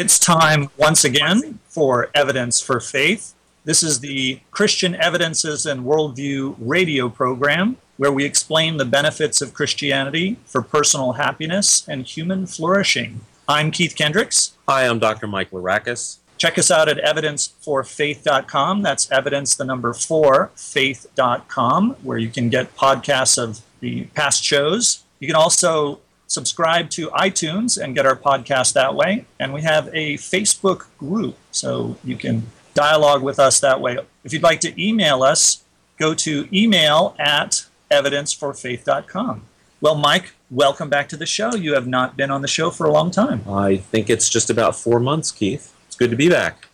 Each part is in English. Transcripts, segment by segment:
It's time once again for Evidence for Faith. This is the Christian Evidences and Worldview radio program where we explain the benefits of Christianity for personal happiness and human flourishing. I'm Keith Kendricks. Hi, I'm Dr. Mike Larakis. Check us out at evidenceforfaith.com. That's evidence, the number four, faith.com, where you can get podcasts of the past shows. You can also subscribe to iTunes and get our podcast that way. And we have a Facebook group, so you can dialogue with us that way. If you'd like to email us, go to email at evidenceforfaith.com. Well, Mike, welcome back to the show. You have not been on the show for a long time. I think it's just about four months, Keith. It's good to be back.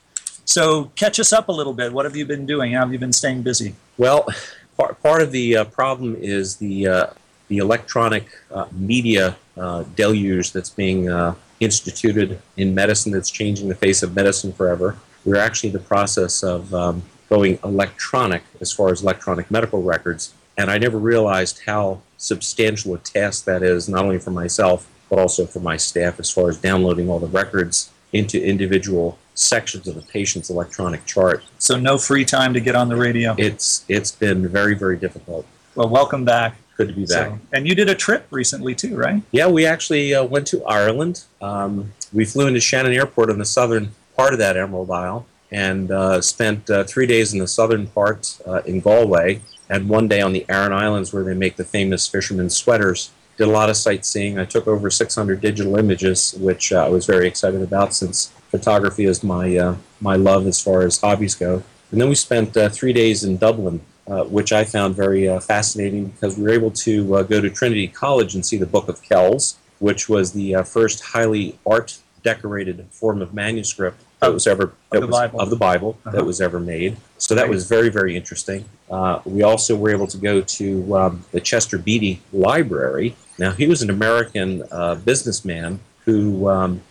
So catch us up a little bit. What have you been doing? How have you been staying busy? Well, part, part of the uh, problem is the uh, the electronic uh, media uh, deluge that's being uh, instituted in medicine that's changing the face of medicine forever. We're actually in the process of um, going electronic as far as electronic medical records, and I never realized how substantial a task that is, not only for myself, but also for my staff as far as downloading all the records into individual sections of the patient's electronic chart. So no free time to get on the radio. It's it's been very very difficult. Well, welcome back. Good to be back. So, and you did a trip recently too, right? Yeah, we actually uh, went to Ireland. Um, we flew into Shannon Airport on the southern part of that Emerald Isle and uh, spent uh, three days in the southern part uh, in Galway and one day on the Aran Islands where they make the famous fishermen's sweaters. Did a lot of sightseeing. I took over 600 digital images, which uh, I was very excited about since photography is my uh, my love as far as hobbies go. And then we spent uh, three days in Dublin, uh, which I found very uh, fascinating because we were able to uh, go to Trinity College and see the Book of Kells, which was the uh, first highly art decorated form of manuscript that was ever that the was, of the Bible Uh-huh. that was ever made. So that was very very interesting. Uh, we also were able to go to um, the Chester Beatty Library. Now he was an American uh, businessman who um,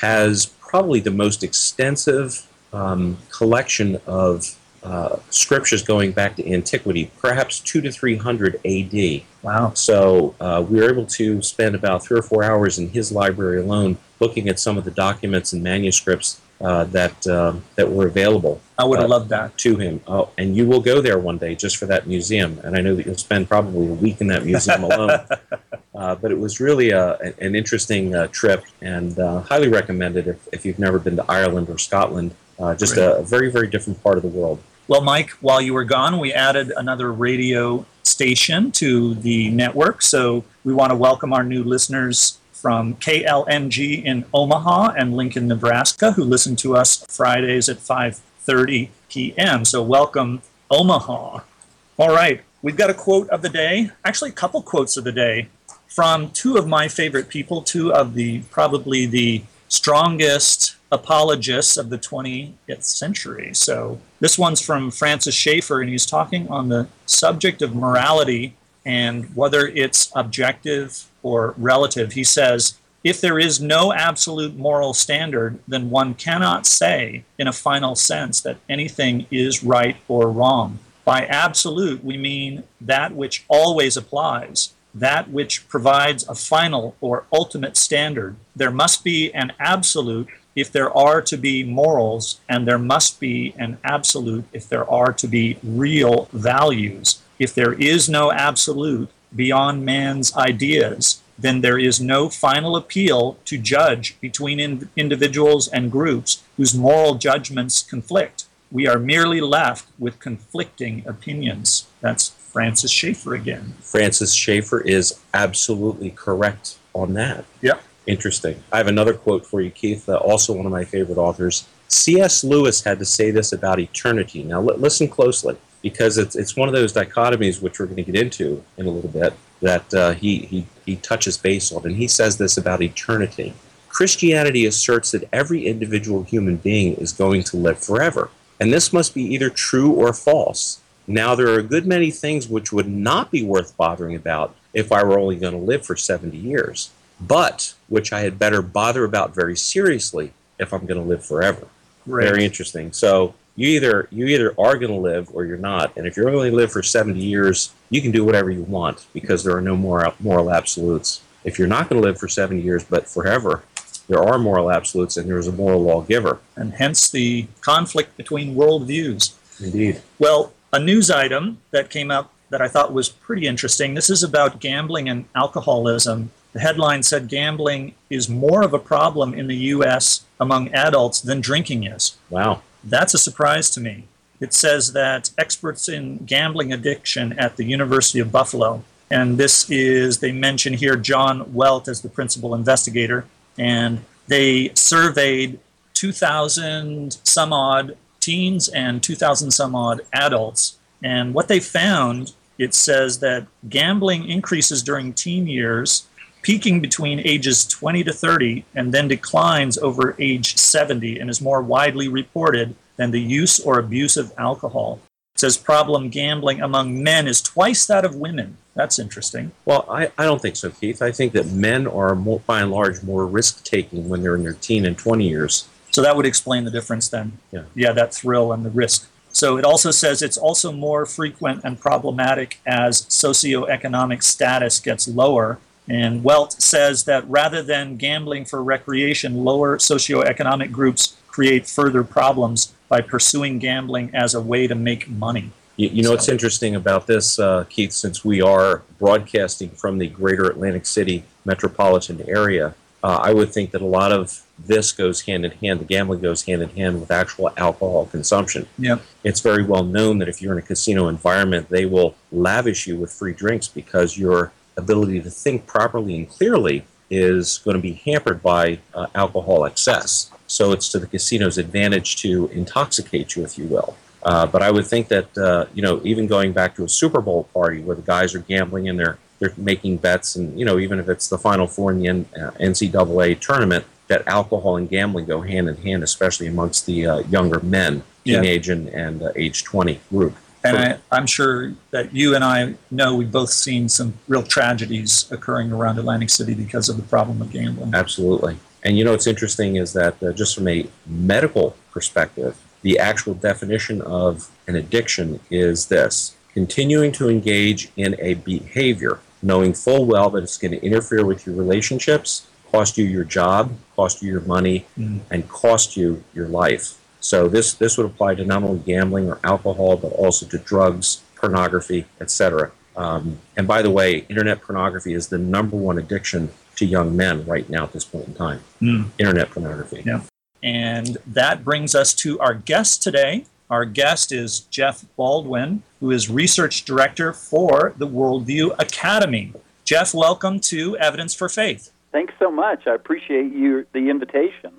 has probably the most extensive um, collection of uh, scriptures going back to antiquity, perhaps two to three hundred A.D. Wow. So uh, we were able to spend about three or four hours in his library alone, looking at some of the documents and manuscripts uh, that um, that were available I would have Uh, loved that. to him. Oh, and you will go there one day just for that museum, and I know that you'll spend probably a week in that museum alone. Uh, but it was really a, an interesting uh, trip, and uh, highly recommended if, if you've never been to Ireland or Scotland. Uh, just a very very different part of the world. Well, Mike, while you were gone, we added another radio station to the network. So we want to welcome our new listeners from KLNG in Omaha and Lincoln, Nebraska, who listen to us Fridays at 5:30 p.m. So welcome, Omaha. All right, we've got a quote of the day. Actually, a couple quotes of the day from two of my favorite people, two of the probably the strongest apologists of the 20th century. So this one's from Francis Schaeffer, and he's talking on the subject of morality and whether it's objective or relative. He says, if there is no absolute moral standard, then one cannot say, in a final sense, that anything is right or wrong. By absolute, we mean that which always applies, that which provides a final or ultimate standard. There must be an absolute if there are to be morals, and there must be an absolute if there are to be real values. If there is no absolute beyond man's ideas, then there is no final appeal to judge between in- individuals and groups whose moral judgments conflict. We are merely left with conflicting opinions. That's Francis Schaeffer again. Francis Schaeffer is absolutely correct on that. Yep. Interesting. I have another quote for you, Keith, uh, also one of my favorite authors. C.S. Lewis had to say this about eternity. Now, li- listen closely, because it's, it's one of those dichotomies which we're going to get into in a little bit that uh, he, he, he touches base on. And he says this about eternity. Christianity asserts that every individual human being is going to live forever. And this must be either true or false. Now, there are a good many things which would not be worth bothering about if I were only going to live for 70 years, but which I had better bother about very seriously if I'm going to live forever. Very interesting. So you either you either are going to live or you're not. And if you're only live for 70 years, you can do whatever you want because there are no more moral absolutes. If you're not going to live for 70 years but forever, there are moral absolutes and there's a moral lawgiver. And hence the conflict between worldviews. Indeed. Well, a news item that came up that I thought was pretty interesting. This is about gambling and alcoholism. The headline said gambling is more of a problem in the U.S. among adults than drinking is. Wow. That's a surprise to me. It says that experts in gambling addiction at the University of Buffalo, and this is, they mention here John Welt as the principal investigator, and they surveyed 2,000 some odd teens and 2,000 some odd adults. And what they found, it says that gambling increases during teen years, peaking between ages 20 to 30, and then declines over age 70 and is more widely reported than the use or abuse of alcohol. It says problem gambling among men is twice that of women. That's interesting. Well, I, I don't think so, Keith. I think that men are, more, by and large, more risk taking when they're in their teen and 20 years. So that would explain the difference then. Yeah. Yeah, that thrill and the risk. So it also says it's also more frequent and problematic as socioeconomic status gets lower. And Welt says that rather than gambling for recreation, lower socioeconomic groups create further problems by pursuing gambling as a way to make money. You, you know what's So- interesting about this, uh, Keith, since we are broadcasting from the greater Atlantic City metropolitan area, uh, I would think that a lot of this goes hand in hand, the gambling goes hand in hand with actual alcohol consumption. Yeah. It's very well known that if you're in a casino environment, they will lavish you with free drinks because your ability to think properly and clearly is going to be hampered by uh, alcohol excess. So it's to the casino's advantage to intoxicate you, if you will. Uh, but I would think that uh, you know, even going back to a Super Bowl party where the guys are gambling and they're they're making bets, and you know, even if it's the Final Four in the N- uh, NCAA tournament, that alcohol and gambling go hand in hand, especially amongst the uh, younger men, Yeah. teenage and, and uh, age 20 group. And I, I'm sure that you and I know we've both seen some real tragedies occurring around Atlantic City because of the problem of gambling. Absolutely. And you know what's interesting is that uh, just from a medical perspective, the actual definition of an addiction is this continuing to engage in a behavior, knowing full well that it's going to interfere with your relationships, cost you your job, cost you your money, Mm. and cost you your life. So this, this would apply to not only gambling or alcohol, but also to drugs, pornography, etc. Um, and by the way, internet pornography is the number one addiction to young men right now at this point in time. Mm. Internet pornography. Yeah. And that brings us to our guest today. Our guest is Jeff Baldwin, who is research director for the Worldview Academy. Jeff, welcome to Evidence for Faith. Thanks so much. I appreciate you the invitation.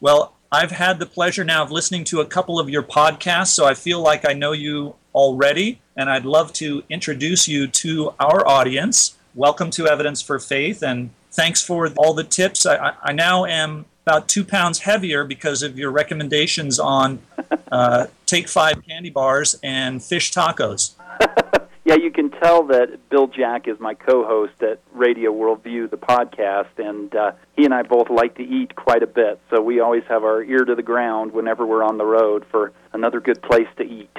Well, I've had the pleasure now of listening to a couple of your podcasts, so I feel like I know you already, and I'd love to introduce you to our audience. Welcome to Evidence for Faith, and thanks for all the tips. I, I- now am about two pounds heavier because of your recommendations on uh, Take Five candy bars and fish tacos. Yeah, you can tell that Bill Jack is my co-host at Radio Worldview, the podcast, and uh, he and I both like to eat quite a bit. So we always have our ear to the ground whenever we're on the road for another good place to eat.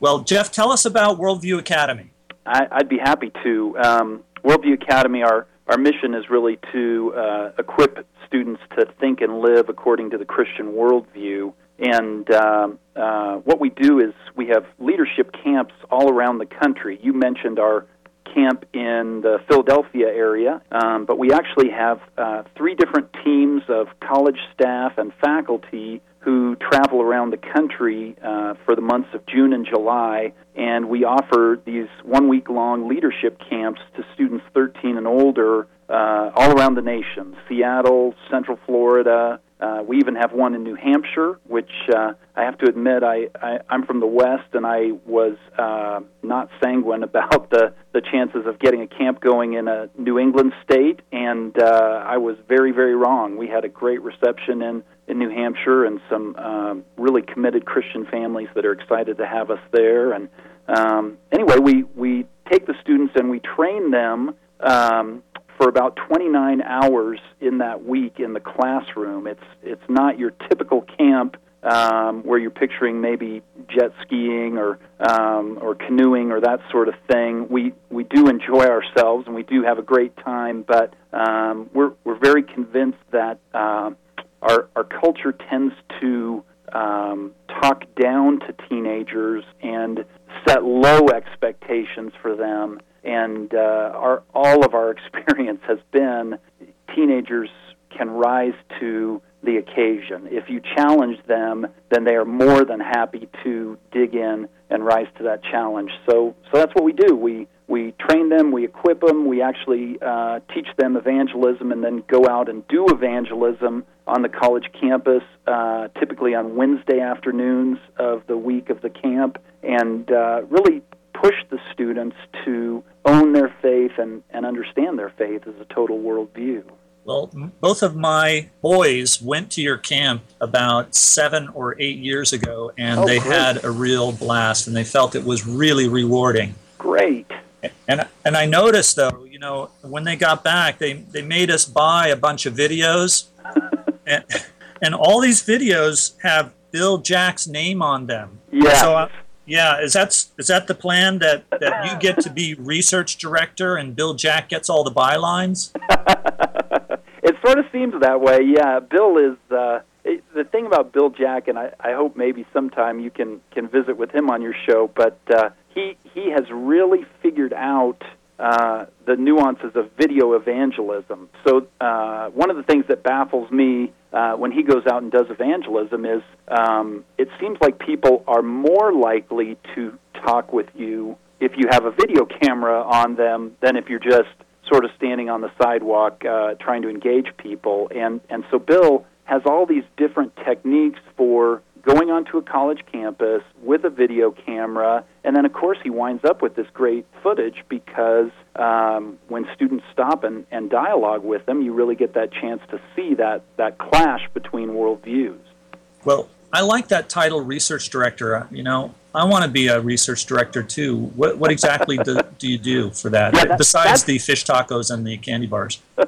Well, Jeff, tell us about Worldview Academy. I, I'd be happy to. Um, Worldview Academy, our our mission is really to uh, equip students to think and live according to the Christian worldview. And um, uh, what we do is we have leadership camps all around the country. You mentioned our camp in the Philadelphia area, um, but we actually have uh, three different teams of college staff and faculty who travel around the country uh, for the months of June and July, and we offer these one week long leadership camps to students 13 and older uh, all around the nation Seattle, Central Florida, Uh, we even have one in New Hampshire, which uh, I have to admit, I, I, I'm from the West, and I was uh, not sanguine about the, the chances of getting a camp going in a New England state, and uh, I was very, very wrong. We had a great reception in, in New Hampshire and some um, really committed Christian families that are excited to have us there. And um, anyway, we, we take the students and we train them. Um, for about 29 hours in that week in the classroom. It's it's not your typical camp um, where you're picturing maybe jet skiing or um, or canoeing or that sort of thing. We we do enjoy ourselves and we do have a great time, but um, we're we're very convinced that uh, our our culture tends to um, talk down to teenagers and set low expectations for them and uh, our all of our experience has been teenagers can rise to the occasion. If you challenge them, then they are more than happy to dig in and rise to that challenge. So, so that's what we do. We we train them, we equip them, we actually uh, teach them evangelism, and then go out and do evangelism on the college campus, uh, typically on Wednesday afternoons of the week of the camp, and uh, really push the students to own their faith and, and understand their faith as a total worldview. Well, both of my boys went to your camp about seven or eight years ago, and Oh, they great. had a real blast, and they felt it was really rewarding. Great. And and I noticed though, you know, when they got back, they they made us buy a bunch of videos, and and all these videos have Bill Jack's name on them. Yes. So uh, yeah, is that is that the plan that that you get to be research director and Bill Jack gets all the bylines? it sort of seems that way. Yeah, Bill is uh, it, the thing about Bill Jack, and I, I hope maybe sometime you can can visit with him on your show. But uh, he he has really figured out uh, the nuances of video evangelism. So uh, one of the things that baffles me uh, when he goes out and does evangelism is um, it seems like people are more likely to talk with you if you have a video camera on them than if you're just sort of standing on the sidewalk uh, trying to engage people. And and so Bill has all these different techniques for going onto a college campus with a video camera, and then of course he winds up with this great footage because um, when students stop and, and dialogue with them, you really get that chance to see that that clash between worldviews. Well, I like that title, research director. Uh, You know, I want to be a research director too. What what exactly do, do you do for that? Yeah, that- Besides the fish tacos and the candy bars.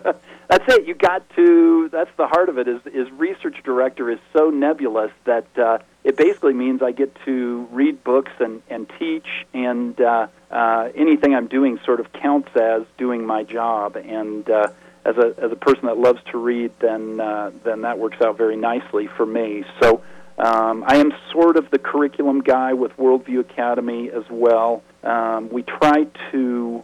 That's it. You got to. That's the heart of it. Is is research director is so nebulous that uh, it basically means I get to read books and and teach, and uh, uh, anything I'm doing sort of counts as doing my job. And uh, as a as a person that loves to read, then uh, then that works out very nicely for me. So. Um, I am sort of the curriculum guy with Worldview Academy as well. Um, we try to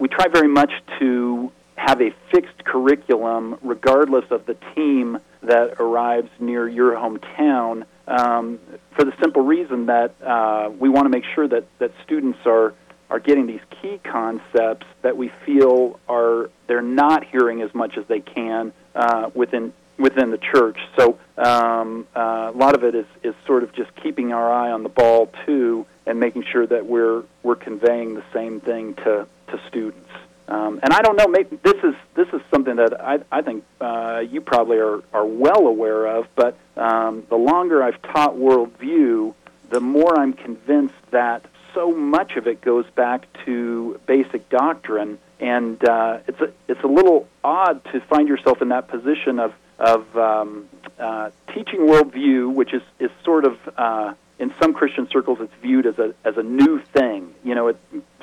we try very much to have a fixed curriculum regardless of the team that arrives near your hometown um, for the simple reason that uh, we want to make sure that, that students are are getting these key concepts that we feel are they're not hearing as much as they can uh, within within the church. So um, uh, a lot of it is, is sort of just keeping our eye on the ball too, and making sure that we're we're conveying the same thing to to students. Um, and I don't know, maybe this is this is something that I I think uh, you probably are are well aware of. But um, the longer I've taught worldview, the more I'm convinced that so much of it goes back to basic doctrine, and uh, it's a it's a little odd to find yourself in that position of of um, uh, teaching worldview, which is is sort of uh, in some Christian circles, it's viewed as a as a new thing. You know, it's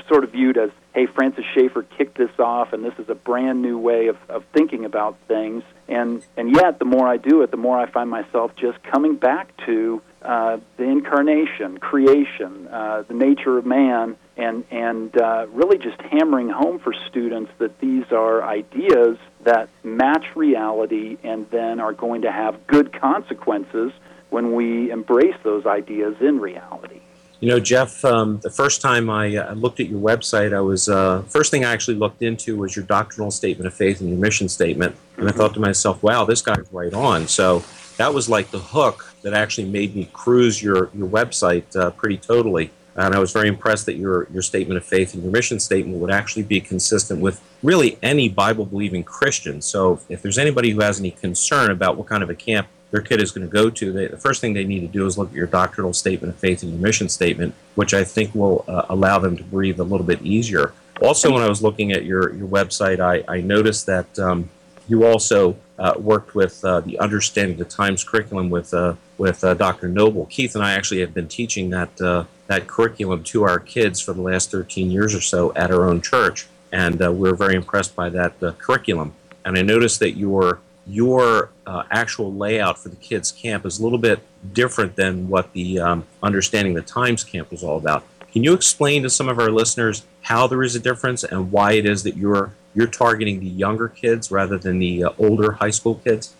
sort of viewed as, hey, Francis Schaeffer kicked this off, and this is a brand new way of, of thinking about things. And and yet, the more I do it, the more I find myself just coming back to uh, the incarnation, creation, uh, the nature of man, and and uh, really just hammering home for students that these are ideas that match reality and then are going to have good consequences when we embrace those ideas in reality. You know, Jeff, um, the first time I uh, looked at your website, I was, uh, first thing I actually looked into was your doctrinal statement of faith and your mission statement. And I thought to myself, wow, this guy's right on. So that was like the hook that actually made me cruise your, your website uh, pretty totally. And I was very impressed that your, your statement of faith and your mission statement would actually be consistent with really any Bible believing Christian. So if there's anybody who has any concern about what kind of a camp their kid is going to go to, they, the first thing they need to do is look at your doctrinal statement of faith and your mission statement, which I think will uh, allow them to breathe a little bit easier. Also, when I was looking at your, your website, I, I noticed that um, you also uh, worked with uh, the Understanding the Times curriculum with uh, with uh, Dr. Noebel. Keith and I actually have been teaching that uh, that curriculum to our kids for the last 13 years or so at our own church, and uh, we're very impressed by that curriculum. And I noticed that your your actual layout for the kids' camp is a little bit different than what the um, Understanding the Times camp was all about. Can you explain to some of our listeners how there is a difference and why it is that you're you're targeting the younger kids rather than the uh, older high school kids?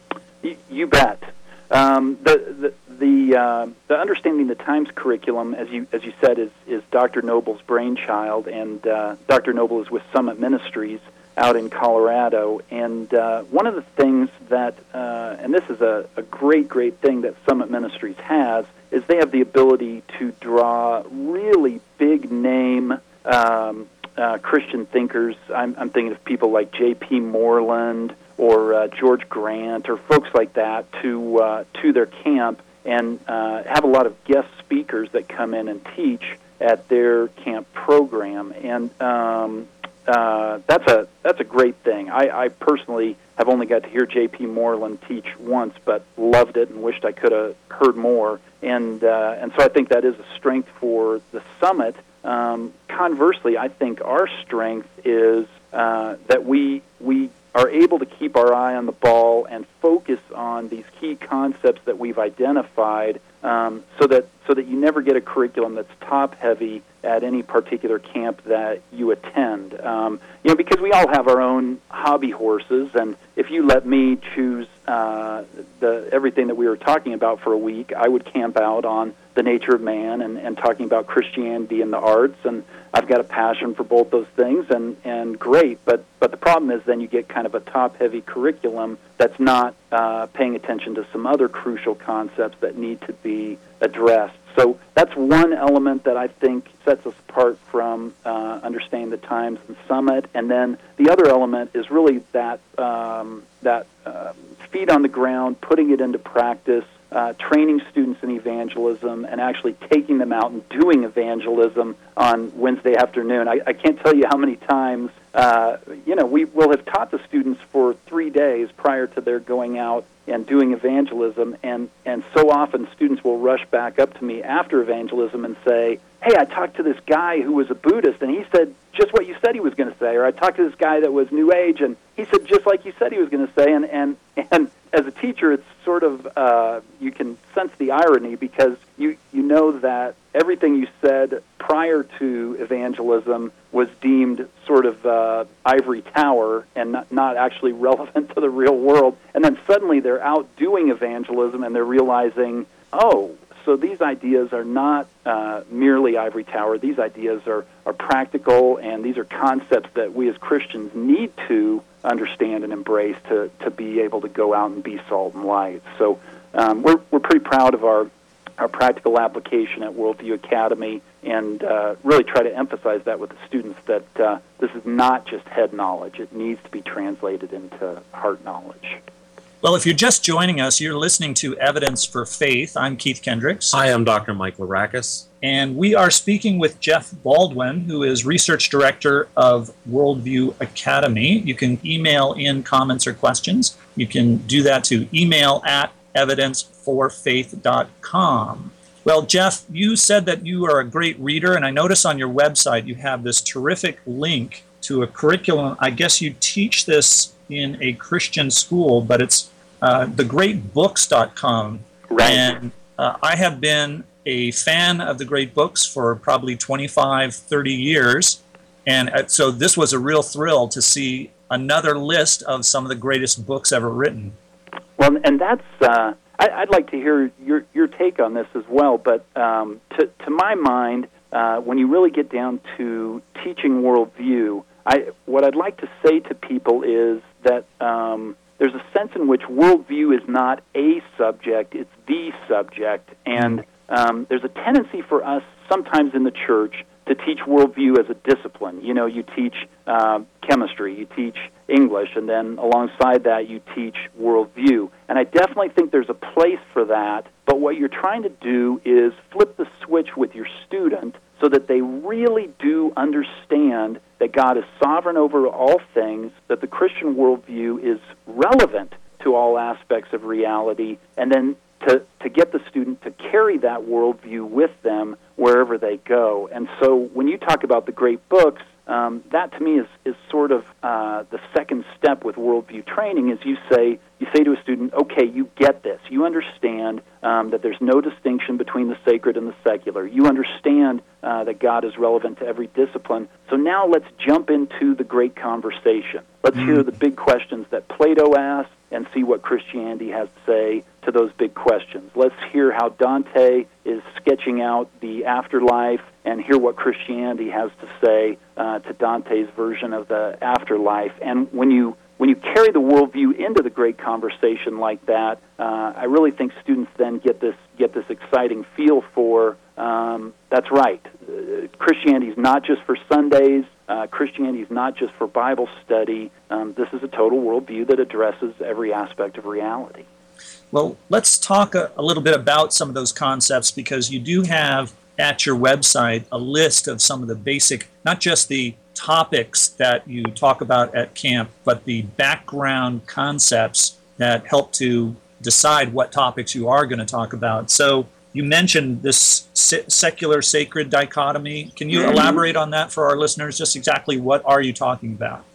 You, you bet. Um, the the the, uh, the understanding the times curriculum, as you as you said, is is Dr. Noebel's brainchild, and uh, Dr. Noebel is with Summit Ministries out in Colorado. And uh, one of the things that, uh, and this is a, a great great thing that Summit Ministries has, is they have the ability to draw really big name. Um, uh, Christian thinkers. I'm, I'm thinking of people like J.P. Moreland or uh, George Grant or folks like that to uh, to their camp and uh, have a lot of guest speakers that come in and teach at their camp program. And um, uh, that's a that's a great thing. I, I personally have only got to hear J.P. Moreland teach once, but loved it and wished I could have heard more. And uh, and so I think that is a strength for the summit um, conversely, I think our strength is uh, that we we are able to keep our eye on the ball and focus on these key concepts that we've identified, um, so that so that you never get a curriculum that's top heavy at any particular camp that you attend. Um, you know, because we all have our own hobby horses, and if you let me choose uh, the everything that we were talking about for a week, I would camp out on the nature of man and, and talking about Christianity and the arts. And I've got a passion for both those things, and, and great. But, but the problem is then you get kind of a top heavy curriculum that's not uh, paying attention to some other crucial concepts that need to be addressed. So that's one element that I think sets us apart from uh, understanding the times and summit. And then the other element is really that um, that uh, feet on the ground, putting it into practice, uh, training students in evangelism and actually taking them out and doing evangelism on Wednesday afternoon. I, I can't tell you how many times, uh, you know, we will have taught the students for three days prior to their going out and doing evangelism, and, and so often students will rush back up to me after evangelism and say, hey, I talked to this guy who was a Buddhist, and he said just what you said he was going to say, or I talked to this guy that was New Age, and he said just like you said he was going to say, and and and as a teacher, it's sort of uh, you can sense the irony because you you know that everything you said prior to evangelism was deemed sort of uh, ivory tower and not, not actually relevant to the real world, and then suddenly they're out doing evangelism and they're realizing, oh, so these ideas are not uh, merely ivory tower. These ideas are, are practical, and these are concepts that we as Christians need to understand and embrace to, to be able to go out and be salt and light. So um, we're, we're pretty proud of our, our practical application at Worldview Academy and uh, really try to emphasize that with the students that uh, this is not just head knowledge. It needs to be translated into heart knowledge. Well, if you're just joining us, you're listening to Evidence for Faith. I'm Keith Kendricks. Hi, I'm Dr. Mike Larakis. And we are speaking with Jeff Baldwin, who is Research Director of Worldview Academy. You can email in comments or questions. You can do that to email at evidenceforfaith.com. Well, Jeff, you said that you are a great reader, and I notice on your website you have this terrific link to a curriculum. I guess you teach this in a Christian school, but it's uh, thegreatbooks.com. Right. And uh, I have been a fan of the great books for probably 25, 30 years. And uh, so this was a real thrill to see another list of some of the greatest books ever written. Well, and that's, uh, I, would like to hear your, your take on this as well. But um, to, to my mind, uh, when you really get down to teaching worldview, I, what I'd like to say to people is that um, there's a sense in which worldview is not a subject; it's the subject, and um, there's a tendency for us sometimes in the church to teach worldview as a discipline. You know, you teach uh, chemistry, you teach English, and then alongside that, you teach worldview. And I definitely think there's a place for that. But what you're trying to do is flip the switch with your student so that they really do understand that God is sovereign over all things, that the Christian worldview is relevant to all aspects of reality, and then to, to get the student to carry that worldview with them wherever they go. And so when you talk about the great books, um, that to me is, is sort of uh, the second step with worldview training is you say you say to a student, okay, you get this. You understand um, that there's no distinction between the sacred and the secular. You understand uh, that God is relevant to every discipline. So now let's jump into the great conversation. Let's hear the big questions that Plato asked and see what Christianity has to say to those big questions. Let's hear how Dante is sketching out the afterlife and hear what Christianity has to say uh, to Dante's version of the afterlife. And when you when you carry the worldview into the great conversation like that, uh, I really think students then get this get this exciting feel for um, that's right. Uh, Christianity is not just for Sundays. Uh, Christianity is not just for Bible study. Um, this is a total worldview that addresses every aspect of reality. Well, let's talk a, a little bit about some of those concepts because you do have at your website a list of some of the basic, not just the topics that you talk about at camp, but the background concepts that help to decide what topics you are going to talk about. So you mentioned this secular sacred dichotomy. Can you elaborate on that for our listeners? Just exactly what are you talking about?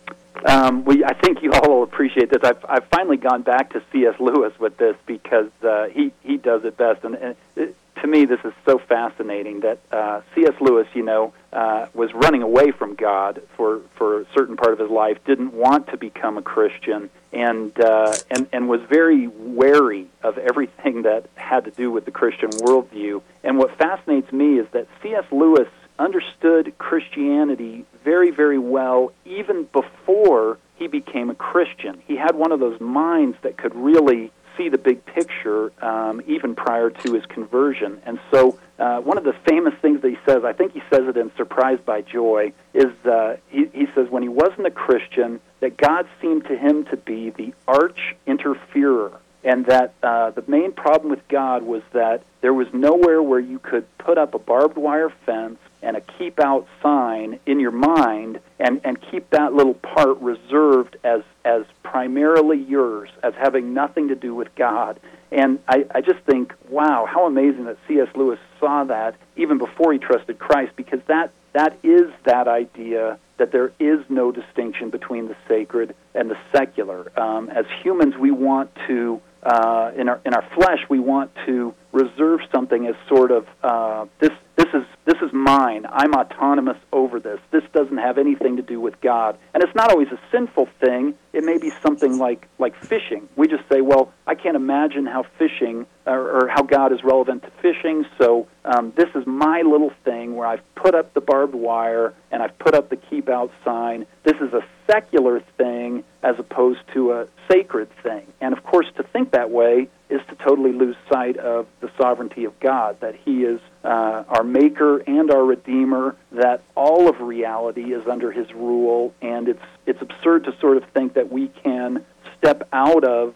Um, we, I think you all will appreciate this. I've, I've finally gone back to C.S. Lewis with this because uh, he he does it best, and, and it, to me, this is so fascinating that uh, C.S. Lewis, you know, uh, was running away from God for for a certain part of his life, didn't want to become a Christian, and uh, and and was very wary of everything that had to do with the Christian worldview. And what fascinates me is that C.S. Lewis understood Christianity very, very well even before he became a Christian. He had one of those minds that could really see the big picture um, even prior to his conversion. And so, uh, one of the famous things that he says, I think he says it in Surprised by Joy, is uh, he, he says when he wasn't a Christian, that God seemed to him to be the arch interferer and that uh, the main problem with God was that there was nowhere where you could put up a barbed wire fence and a keep out sign in your mind and, and keep that little part reserved as, as primarily yours, as having nothing to do with God. And I, I just think, wow, how amazing that C.S. Lewis saw that even before he trusted Christ, because that, that is that idea that there is no distinction between the sacred and the secular. Um, as humans, we want to uh, in our in our flesh, we want to reserve something as sort of uh, this this is this is mine. I'm autonomous over this. This doesn't have anything to do with God, and it's not always a sinful thing. It may be something like like fishing. We just say, well, I can't imagine how fishing or, or how God is relevant to fishing. So um, this is my little thing where I've put up the barbed wire and I've put up the keep out sign. This is a secular thing as opposed to a sacred thing. And of course, to think that way is to totally lose sight of the sovereignty of God, that He is uh, our Maker and our Redeemer, that all of reality is under His rule, and it's it's absurd to sort of think that we can step out of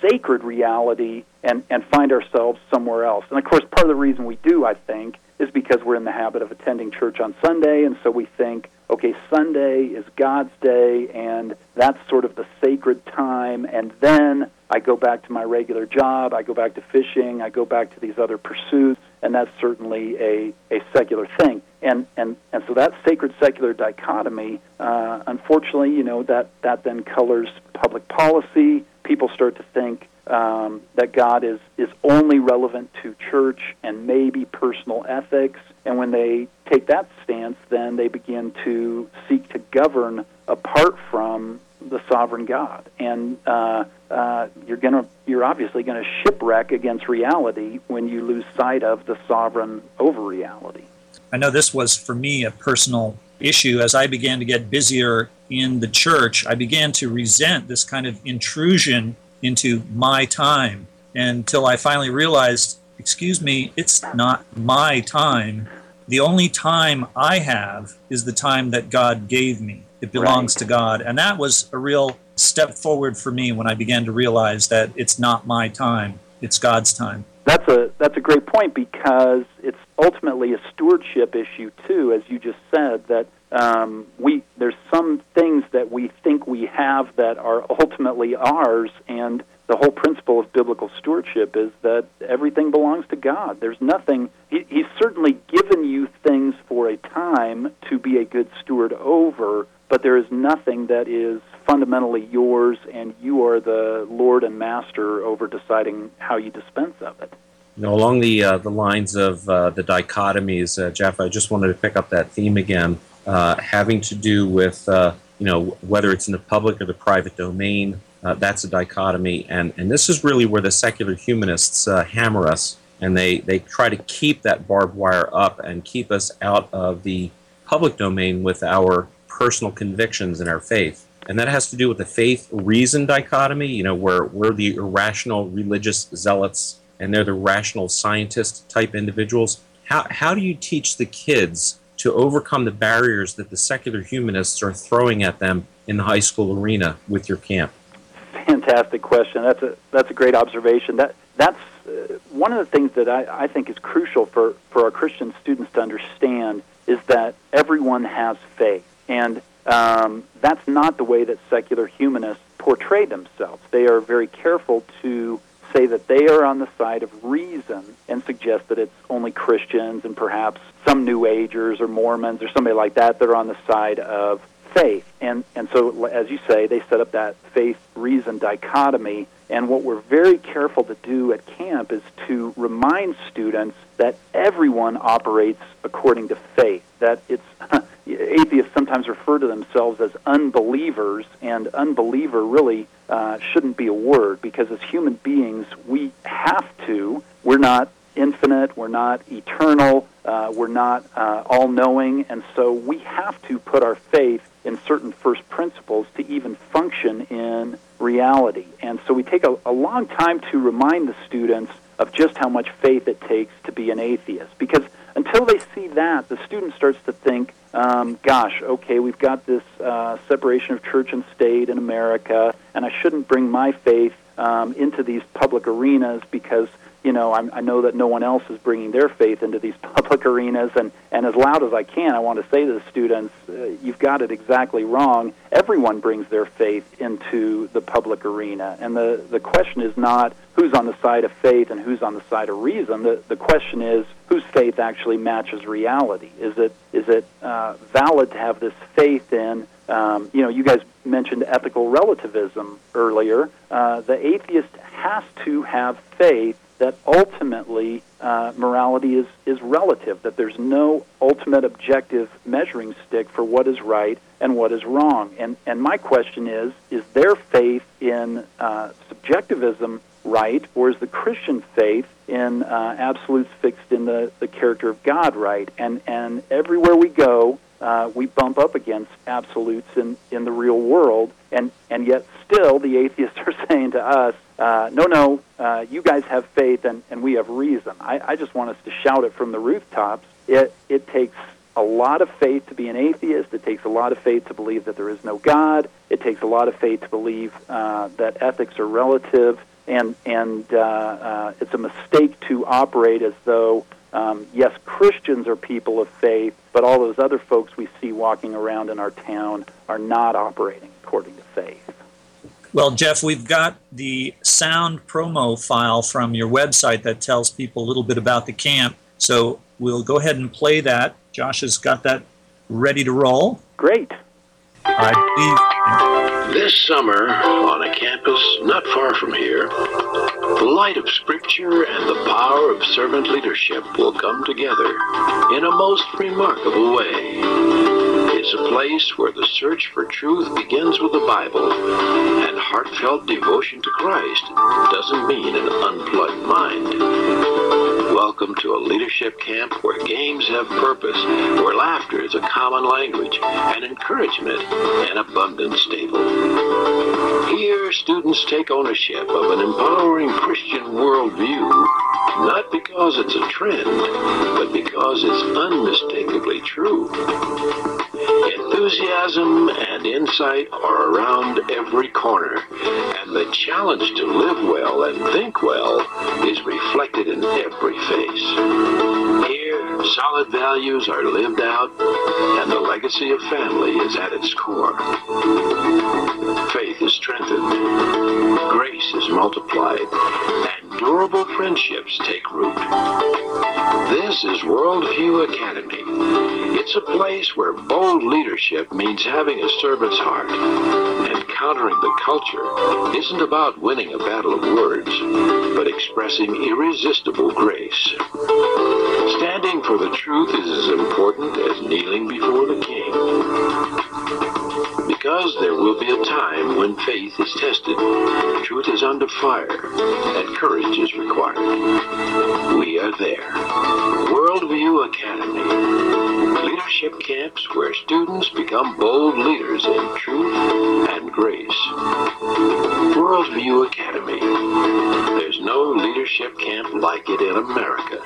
sacred reality and, and find ourselves somewhere else. And of course, part of the reason we do, I think, is because we're in the habit of attending church on Sunday, and so we think, okay, Sunday is God's day, and that's sort of the sacred time, and then I go back to my regular job, I go back to fishing, I go back to these other pursuits, and that's certainly a, a secular thing. And, and, and so that sacred secular dichotomy, uh, unfortunately, you know, that, that then colors public policy. People start to think um, that God is, is only relevant to church and maybe personal ethics. And when they take that stance, then they begin to seek to govern apart from the sovereign God. And uh, uh, you're gonna, you're obviously going to shipwreck against reality when you lose sight of the sovereign over reality. I know this was for me a personal issue as I began to get busier in the church. I began to resent this kind of intrusion into my time until I finally realized, excuse me, it's not my time. The only time I have is the time that God gave me. It belongs Right. to God. And that was a real step forward for me when I began to realize that it's not my time, it's God's time. That's a that's a great point because it's ultimately a stewardship issue too, as you just said. That um, we there's some things that we think we have that are ultimately ours, and the whole principle of biblical stewardship is that everything belongs to God. There's nothing. He, he's certainly given you things for a time to be a good steward over, but there is nothing that is fundamentally yours, and you are the Lord and Master over deciding how you dispense of it. You know, along the uh, the lines of uh, the dichotomies, uh, Jeff, I just wanted to pick up that theme again, uh, having to do with uh, you know whether it's in the public or the private domain. Uh, that's a dichotomy, and and this is really where the secular humanists hammer us, and they they try to keep that barbed wire up and keep us out of the public domain with our personal convictions in our faith. And that has to do with the faith reason dichotomy, you know, where we're the irrational religious zealots and they're the rational scientist type individuals. How, how do you teach the kids to overcome the barriers that the secular humanists are throwing at them in the high school arena with your camp? Fantastic question. That's a that's a great observation. That that's uh, one of the things that I, I think is crucial for for our Christian students to understand is that everyone has faith, and um, that's not the way that secular humanists portray themselves. They are very careful to say that they are on the side of reason and suggest that it's only Christians and perhaps some New Agers or Mormons or somebody like that that are on the side of faith. And and so as you say, they set up that faith reason dichotomy. And what we're very careful to do at camp is to remind students that everyone operates according to faith. That it's atheists sometimes refer to themselves as unbelievers, and unbeliever really uh, shouldn't be a word because as human beings we have to. We're not infinite. We're not eternal. Uh, we're not uh, all knowing. And so we have to put our faith in certain first principles to even function in reality. And so we take a, a long time to remind the students of just how much faith it takes to be an atheist. Because until they see that, the student starts to think, um, gosh, okay, we've got this uh, separation of church and state in America, and I shouldn't bring my faith um, into these public arenas because you know, I'm, I know that no one else is bringing their faith into these public arenas, and, and as loud as I can, I want to say to the students, uh, you've got it exactly wrong. Everyone brings their faith into the public arena, and the, the question is not who's on the side of faith and who's on the side of reason. The, the question is whose faith actually matches reality. Is it, is it uh, valid to have this faith in um, you know, you guys mentioned ethical relativism earlier. Uh, the atheist has to have faith that ultimately uh, morality is, is relative, that there's no ultimate objective measuring stick for what is right and what is wrong. And, and my question is is their faith in uh, subjectivism right, or is the Christian faith in uh, absolutes fixed in the, the character of God right? And, and everywhere we go, uh, we bump up against absolutes in, in the real world, and, and yet still the atheists are saying to us, uh, no, no, uh, you guys have faith and, and we have reason. I, I just want us to shout it from the rooftops. It, it takes a lot of faith to be an atheist. It takes a lot of faith to believe that there is no God. It takes a lot of faith to believe uh, that ethics are relative. And, and uh, uh, it's a mistake to operate as though um, yes, Christians are people of faith, but all those other folks we see walking around in our town are not operating according to faith. Well, Jeff, we've got the sound promo file from your website that tells people a little bit about the camp. So we'll go ahead and play that. Josh has got that ready to roll. Great. I believe. This summer, on a campus not far from here, the light of Scripture and the power of servant leadership will come together in a most remarkable way. It's a place where the search for truth begins with the Bible, and heartfelt devotion to Christ doesn't mean an unplugged mind. Welcome to a leadership camp where games have purpose, where laughter is a common language, and encouragement an abundant staple. Here, students take ownership of an empowering Christian worldview, not because it's a trend, but because it's unmistakably true. Enthusiasm and insight are around every corner, and the challenge to live well and think well is reflected in every face. Here, solid values are lived out, and the legacy of family is at its core. Faith is strengthened, grace is multiplied, and durable friendships take root. This is Worldview Academy. It's a place where bold leadership means having a servant's heart. And countering the culture isn't about winning a battle of words, but expressing irresistible grace. Standing for the truth is as important as kneeling before the king. Because there will be a time when faith is tested, truth is under fire, and courage is required. We are there. Worldview Academy. Leadership camps where students become bold leaders in truth and grace. Worldview Academy. There's no leadership camp like it in America.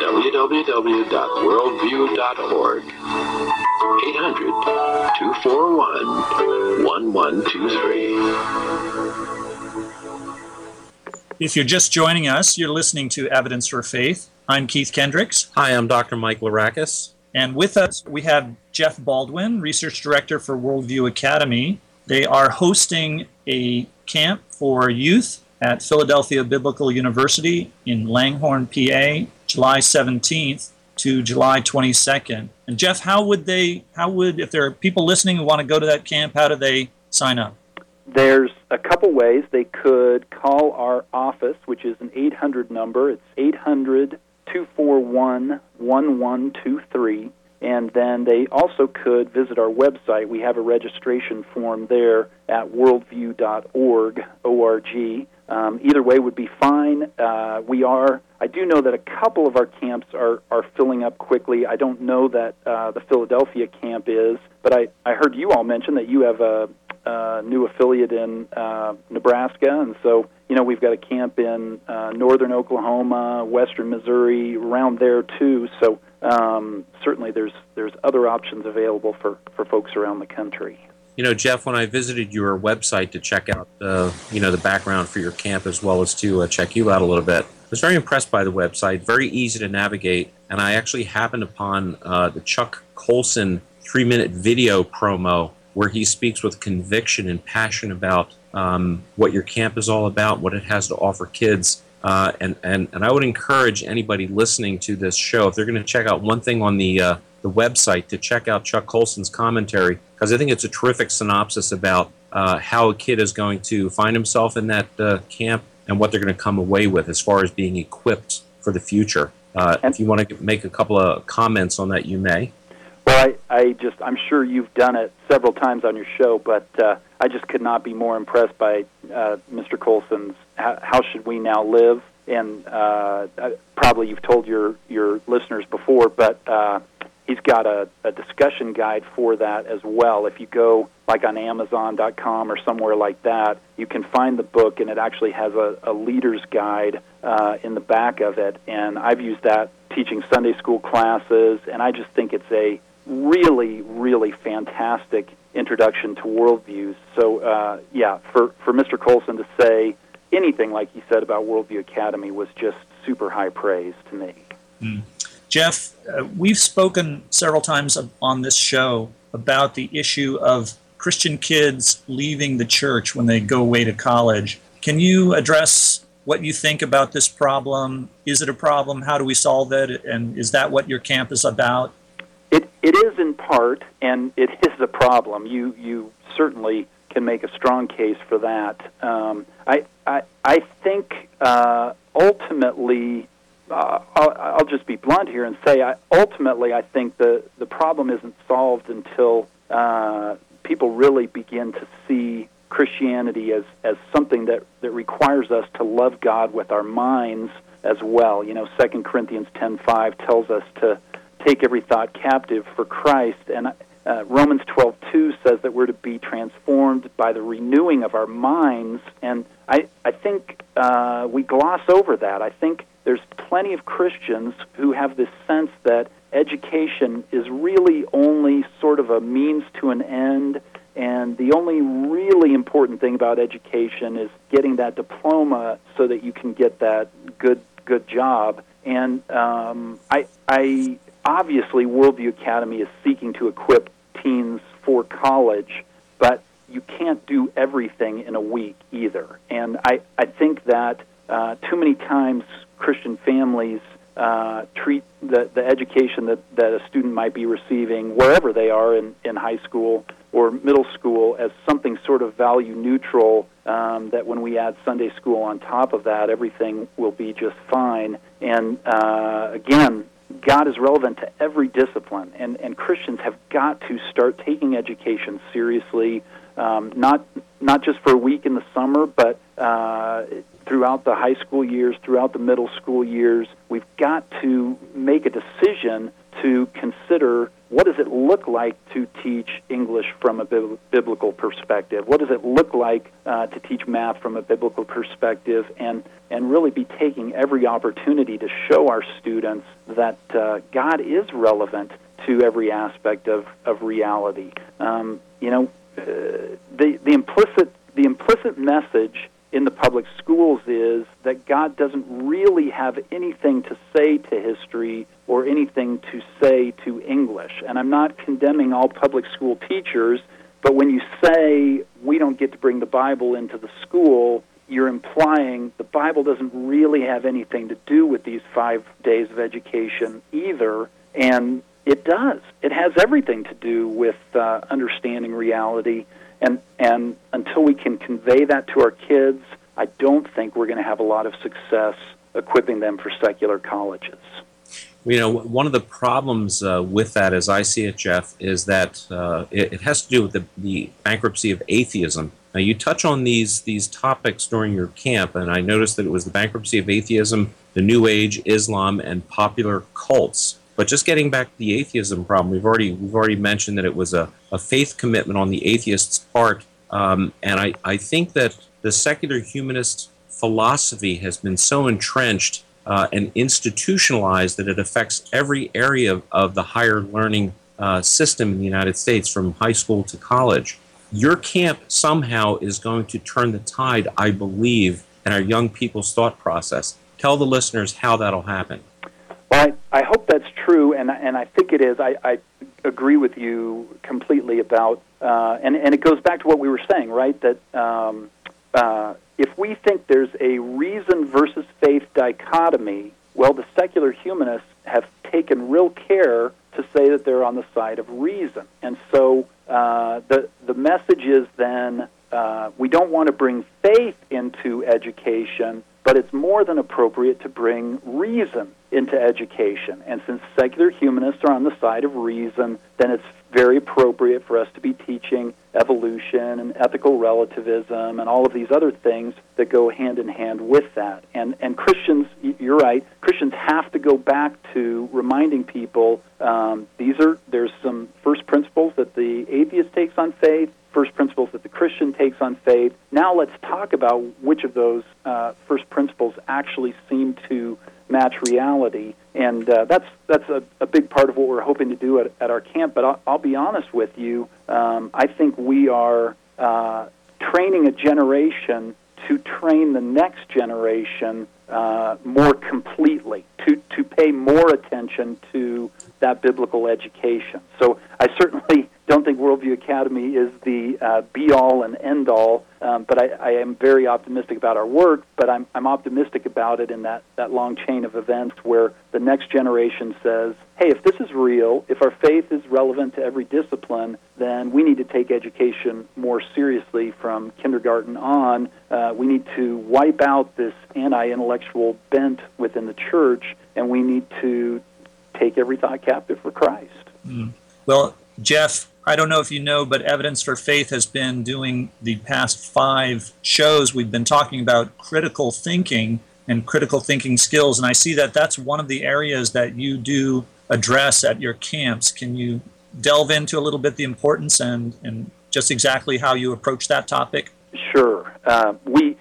www.worldview.org. 800 241 1123. If you're just joining us, you're listening to Evidence for Faith. I'm Keith Kendricks. Hi, I'm Dr. Mike Larakis. And with us, we have Jeff Baldwin, Research Director for Worldview Academy. They are hosting a camp for youth at Philadelphia Biblical University in Langhorne, PA, July 17th to July 22nd. And Jeff, how would they, how would, if there are people listening who want to go to that camp, how do they sign up? There's a couple ways. They could call our office, which is an 800 number. It's 800 241 1123. And then they also could visit our website. We have a registration form there at worldview.org, O-R-G. Um, either way would be fine. Uh, we are. I do know that a couple of our camps are, are filling up quickly. I don't know that uh, the Philadelphia camp is, but I, I heard you all mention that you have a, a new affiliate in uh, Nebraska, and so you know we've got a camp in uh, northern Oklahoma, western Missouri, around there too. So um, certainly there's there's other options available for, for folks around the country. You know, Jeff, when I visited your website to check out the, you know, the background for your camp as well as to uh, check you out a little bit, I was very impressed by the website. Very easy to navigate, and I actually happened upon uh, the Chuck Colson three-minute video promo where he speaks with conviction and passion about um, what your camp is all about, what it has to offer kids. Uh, and, and, and I would encourage anybody listening to this show, if they're going to check out one thing on the, uh, the website, to check out Chuck Colson's commentary, because I think it's a terrific synopsis about uh, how a kid is going to find himself in that uh, camp and what they're going to come away with as far as being equipped for the future. Uh, if you want to make a couple of comments on that, you may. I, I just I'm sure you've done it several times on your show, but uh, I just could not be more impressed by uh, Mr. Colson's how, how should we now live, and uh, probably you've told your your listeners before, but uh, he's got a, a discussion guide for that as well. If you go like on Amazon.com or somewhere like that, you can find the book, and it actually has a, a leader's guide uh, in the back of it. And I've used that teaching Sunday school classes, and I just think it's a really, really fantastic introduction to worldviews. So, uh, yeah, for, for Mr. Colson to say anything like he said about Worldview Academy was just super high praise to me. Mm. Jeff, uh, we've spoken several times on this show about the issue of Christian kids leaving the church when they go away to college. Can you address what you think about this problem? Is it a problem? How do we solve it? And is that what your camp is about? It is in part, and it is a problem. You you certainly can make a strong case for that. Um, I, I I think uh, ultimately, uh, I'll, I'll just be blunt here and say, I, ultimately, I think the the problem isn't solved until uh, people really begin to see Christianity as as something that that requires us to love God with our minds as well. You know, Second Corinthians 10:5 tells us to take every thought captive for Christ, and uh, Romans 12:2 says that we're to be transformed by the renewing of our minds. And I, I think uh, we gloss over that. I think there's plenty of Christians who have this sense that education is really only sort of a means to an end, and the only really important thing about education is getting that diploma so that you can get that good good job. And um, I, I obviously Worldview Academy is seeking to equip teens for college, but you can't do everything in a week either. And I, I think that uh, too many times Christian families uh, treat the, the education that, that a student might be receiving wherever they are in, in high school or middle school as something sort of value neutral um, that when we add Sunday school on top of that, everything will be just fine. And uh, again, God is relevant to every discipline, and, and Christians have got to start taking education seriously, um, not not just for a week in the summer, but uh, throughout the high school years, throughout the middle school years. We've got to make a decision to consider what does it look like to teach English from a bib- biblical perspective? What does it look like uh, to teach math from a biblical perspective? And and really be taking every opportunity to show our students that uh, God is relevant to every aspect of of reality. Um, you know, uh, the the implicit the implicit message in the public schools is that God doesn't really have anything to say to history or anything to say to English. And I'm not condemning all public school teachers, but when you say we don't get to bring the Bible into the school, you're implying the Bible doesn't really have anything to do with these five days of education either. And it does. It has everything to do with uh, understanding reality and and until we can convey that to our kids, I don't think we're going to have a lot of success equipping them for secular colleges. You know, one of the problems uh, with that, as I see it, Jeff, is that uh, it, it, has to do with the, the bankruptcy of atheism. Now, you touch on these these topics during your camp, and I noticed that it was the bankruptcy of atheism, the New Age, Islam, and popular cults. But just getting back to the atheism problem, we've already we've already mentioned that it was a, a faith commitment on the atheist's part, um, and I, I think that the secular humanist philosophy has been so entrenched uh, and institutionalized that it affects every area of, of the higher learning uh, system in the United States, from high school to college. Your camp somehow is going to turn the tide, I believe, in our young people's thought process. Tell the listeners how that'll happen. Well, I, I hope that's true, and and I think it is. I, I agree with you completely about, uh, and and it goes back to what we were saying, right? That um, uh, if we think there's a reason versus faith dichotomy, well, the secular humanists have taken real care to say that they're on the side of reason, and so uh, the the message is then uh, we don't want to bring faith into education, but it's more than appropriate to bring reason into education. And since secular humanists are on the side of reason, then it's very appropriate for us to be teaching evolution and ethical relativism and all of these other things that go hand in hand with that. And and Christians, you're right, Christians have to go back to reminding people um, these are there's some first principles that the atheist takes on faith, first principles that the Christian takes on faith. Now let's talk about which of those uh, first principles actually seem to match reality. And uh, that's that's a, a big part of what we're hoping to do at, at our camp. But I'll, I'll be honest with you, um, I think we are uh, training a generation to train the next generation uh, more completely, to, to pay more attention to that biblical education. So I certainly don't think Worldview Academy is the uh, be all and end all, um, but I, I am very optimistic about our work. But I'm, I'm optimistic about it in that, that long chain of events where the next generation says, hey, if this is real, if our faith is relevant to every discipline, then we need to take education more seriously from kindergarten on. Uh, we need to wipe out this anti intellectual bent within the church, and we need to take every thought captive for Christ. Mm. Well, Jeff, I don't know if you know, but Evidence for Faith has been doing the past five shows. We've been talking about critical thinking and critical thinking skills. And I see that that's one of the areas that you do address at your camps. Can you delve into a little bit the importance and, and just exactly how you approach that topic? Sure. Uh, we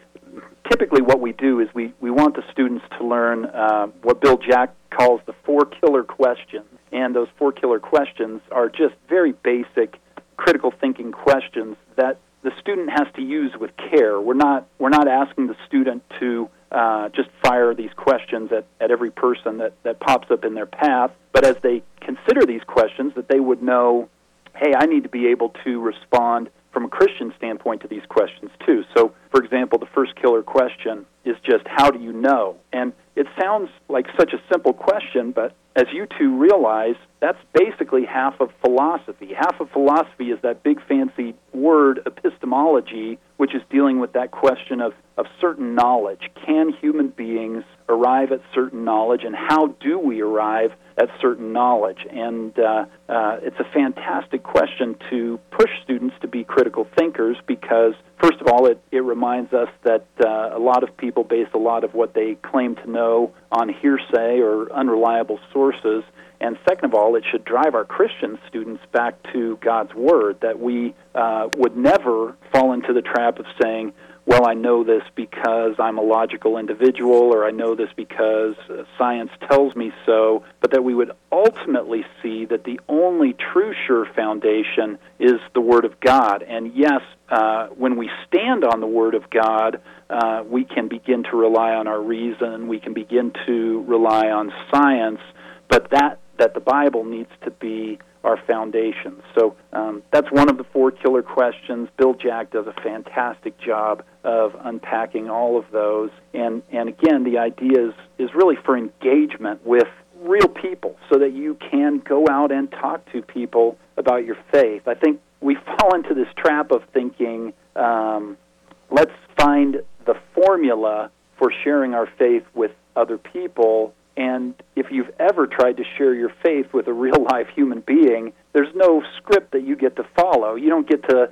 typically what we do is we, we want the students to learn uh, what Bill Jack calls the four killer questions, and those four killer questions are just very basic critical thinking questions that the student has to use with care. We're not we're not asking the student to uh, just fire these questions at, at every person that, that pops up in their path, but as they consider these questions, that they would know, hey, I need to be able to respond from a Christian standpoint to these questions too. So, for example, the first killer question is just, how do you know? And it sounds like such a simple question, but as you two realize, that's basically half of philosophy. Half of philosophy is that big fancy word epistemology, which is dealing with that question of, of certain knowledge. Can human beings arrive at certain knowledge, and how do we arrive at certain knowledge? And uh, uh, it's a fantastic question to push students to be critical thinkers because, first of all, it, it reminds us that uh, a lot of people base a lot of what they claim to know on hearsay or unreliable sources. And second of all, it should drive our Christian students back to God's Word, that we uh, would never fall into the trap of saying, well, I know this because I'm a logical individual, or I know this because uh, science tells me so, but that we would ultimately see that the only true sure foundation is the Word of God. And yes, uh, when we stand on the Word of God, uh, we can begin to rely on our reason, we can begin to rely on science, but that that the Bible needs to be our foundation. So um, that's one of the four killer questions. Bill Jack does a fantastic job of unpacking all of those. And, and again, the idea is, is really for engagement with real people so that you can go out and talk to people about your faith. I think we fall into this trap of thinking, um, let's find the formula for sharing our faith with other people and if you've ever tried to share your faith with a real life human being, there's no script that you get to follow. You don't get to,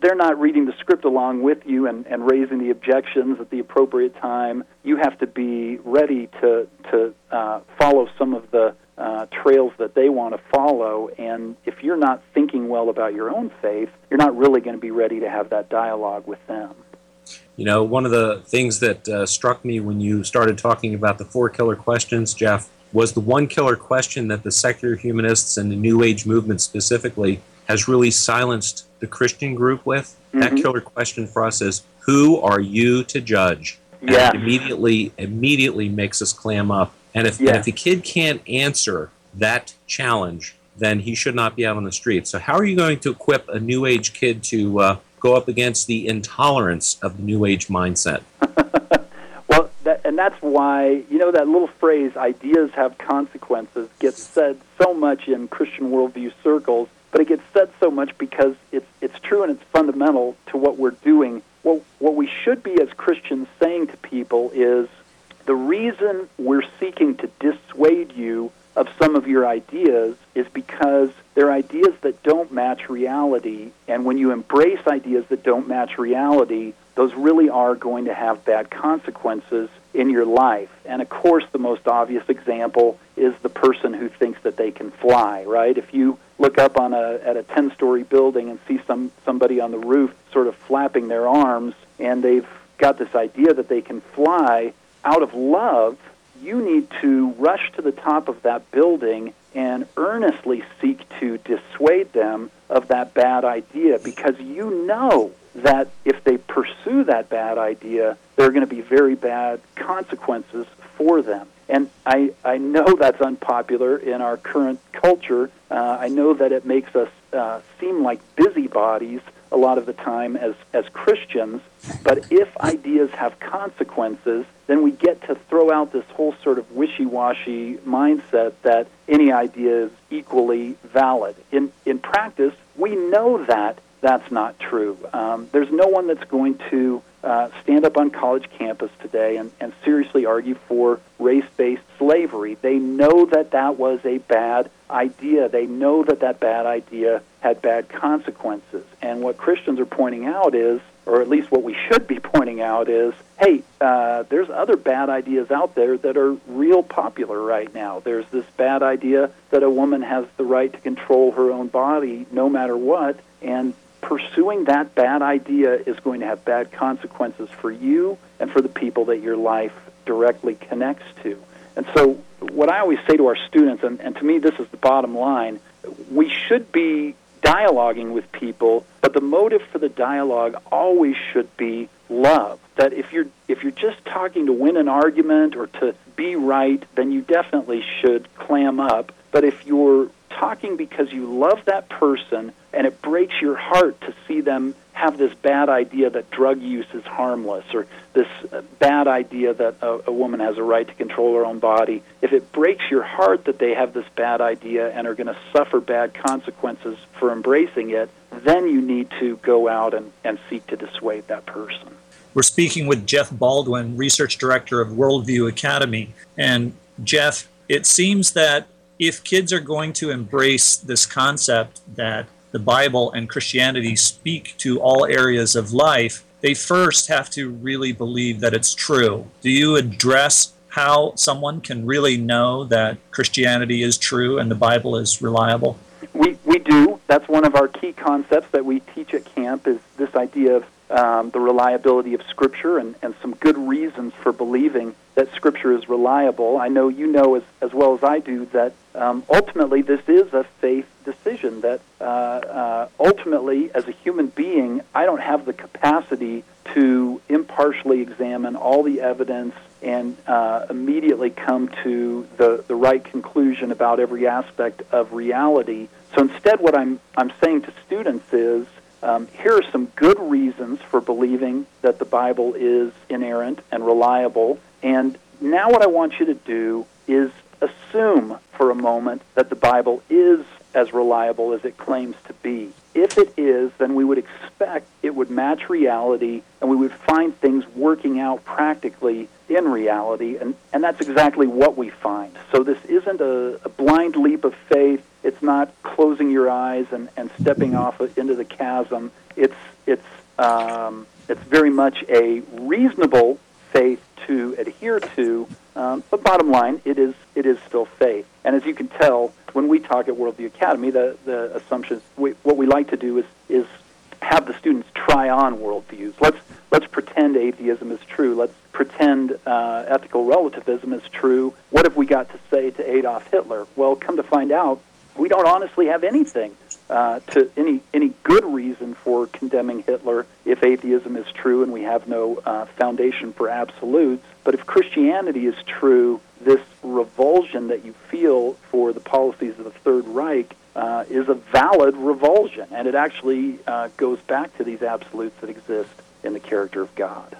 they're not reading the script along with you and, and raising the objections at the appropriate time. You have to be ready to, to uh, follow some of the uh, trails that they want to follow. And if you're not thinking well about your own faith, you're not really going to be ready to have that dialogue with them. You know, one of the things that uh, struck me when you started talking about the four killer questions, Jeff, was the one killer question that the secular humanists and the New Age movement specifically has really silenced the Christian group with. Mm-hmm. That killer question for us is, "Who are you to judge?" And yeah. it immediately immediately makes us clam up. And if, yeah. and if the kid can't answer that challenge, then he should not be out on the street. So, how are you going to equip a New Age kid to uh, go up against the intolerance of the New Age mindset? well, that, and that's why, you know, that little phrase, ideas have consequences, gets said so much in Christian worldview circles, but it gets said so much because it's, it's true and it's fundamental to what we're doing. Well, what we should be as Christians saying to people is the reason we're seeking to dissuade you of some of your ideas is because they're ideas that don't match reality. And when you embrace ideas that don't match reality, those really are going to have bad consequences in your life. And of course, the most obvious example is the person who thinks that they can fly, right? If you look up on a at a 10-story building and see some somebody on the roof sort of flapping their arms and they've got this idea that they can fly out of love, you need to rush to the top of that building and earnestly seek to dissuade them of that bad idea because you know that if they pursue that bad idea, there are going to be very bad consequences for them. And I, I know that's unpopular in our current culture. Uh, I know that it makes us uh, seem like busybodies a lot of the time as, as Christians, but if ideas have consequences, then we get to throw out this whole sort of wishy washy mindset that any idea is equally valid. In, in practice, we know that that's not true. Um, there's no one that's going to uh, stand up on college campus today and, and seriously argue for race based slavery. They know that that was a bad idea. They know that that bad idea had bad consequences. And what Christians are pointing out is, or at least what we should be pointing out, is hey, uh, there's other bad ideas out there that are real popular right now. There's this bad idea that a woman has the right to control her own body no matter what, and pursuing that bad idea is going to have bad consequences for you and for the people that your life directly connects to. And so, what I always say to our students, and, and to me, this is the bottom line we should be dialoguing with people, but the motive for the dialogue always should be love. That if you're if you're just talking to win an argument or to be right, then you definitely should clam up. But if you're talking because you love that person and it breaks your heart to see them have this bad idea that drug use is harmless or this bad idea that a, a woman has a right to control her own body, if it breaks your heart that they have this bad idea and are going to suffer bad consequences for embracing it, then you need to go out and, and seek to dissuade that person. We're speaking with Jeff Baldwin, Research Director of Worldview Academy. And Jeff, it seems that if kids are going to embrace this concept that the Bible and Christianity speak to all areas of life, they first have to really believe that it's true. Do you address how someone can really know that Christianity is true and the Bible is reliable? We, we do. That's one of our key concepts that we teach at camp is this idea of um, the reliability of Scripture and, and some good reasons for believing that Scripture is reliable. I know you know as, as well as I do that um, ultimately this is a faith decision, that uh, uh, ultimately, as a human being, I don't have the capacity to impartially examine all the evidence and uh, immediately come to the, the right conclusion about every aspect of reality. So instead, what I'm, I'm saying to students is um, here are some good reasons for believing that the Bible is inerrant and reliable. And now, what I want you to do is assume for a moment that the Bible is as reliable as it claims to be. If it is, then we would expect it would match reality and we would find things working out practically in reality, and, and that's exactly what we find. So this isn't a, a blind leap of faith. It's not closing your eyes and, and stepping off into the chasm. It's, it's, um, it's very much a reasonable faith to adhere to, um, but bottom line, it is, it is still faith. And as you can tell, when we talk at Worldview Academy, the, the assumption, we, what we like to do is, is have the students try on worldviews. Let's, let's pretend atheism is true. Let's pretend uh, ethical relativism is true. What have we got to say to Adolf Hitler? Well, come to find out, we don't honestly have anything uh, to any any good reason for condemning Hitler if atheism is true and we have no uh, foundation for absolutes. But if Christianity is true, this revulsion that you feel for the policies of the Third Reich uh, is a valid revulsion, and it actually uh, goes back to these absolutes that exist in the character of God.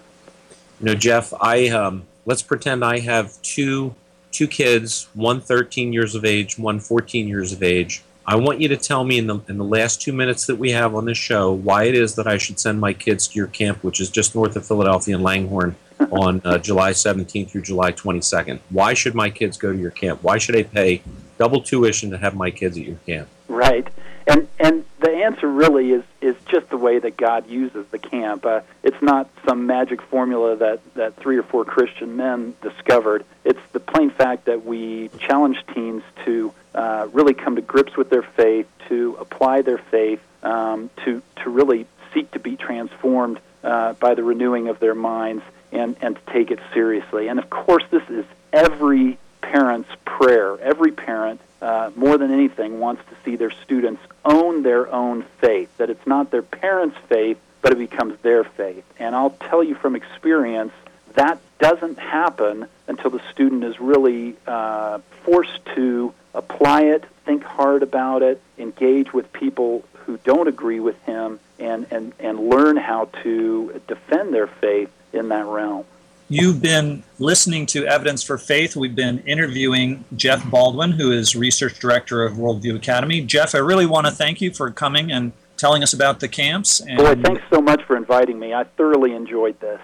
You know, Jeff, I um, let's pretend I have two two kids, one 13 years of age, one 14 years of age. I want you to tell me in the in the last two minutes that we have on this show why it is that I should send my kids to your camp, which is just north of Philadelphia in Langhorne, on uh, July 17th through July 22nd. Why should my kids go to your camp? Why should I pay double tuition to have my kids at your camp? Right, and and the answer really is is just the way that God uses the camp. Uh, it's not some magic formula that that three or four Christian men discovered. It's the plain fact that we challenge teens to uh, really come to grips with their faith, to apply their faith, um, to to really seek to be transformed uh, by the renewing of their minds, and and to take it seriously. And of course, this is every parent's prayer. Every parent, uh, more than anything, wants to see their students own their own faith. That it's not their parents' faith, but it becomes their faith. And I'll tell you from experience that doesn't happen until the student is really uh, forced to apply it, think hard about it, engage with people who don't agree with him, and, and, and learn how to defend their faith in that realm. You've been listening to Evidence for Faith. We've been interviewing Jeff Baldwin, who is Research Director of Worldview Academy. Jeff, I really want to thank you for coming and telling us about the camps. And Boy, thanks so much for inviting me. I thoroughly enjoyed this.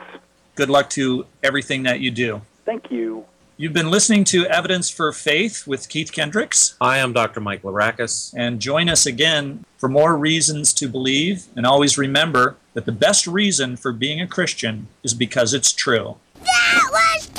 Good luck to everything that you do. Thank you. You've been listening to Evidence for Faith with Keith Kendricks. Hi, I'm Dr. Mike Larakis. And join us again for more reasons to believe. And always remember that the best reason for being a Christian is because it's true. That was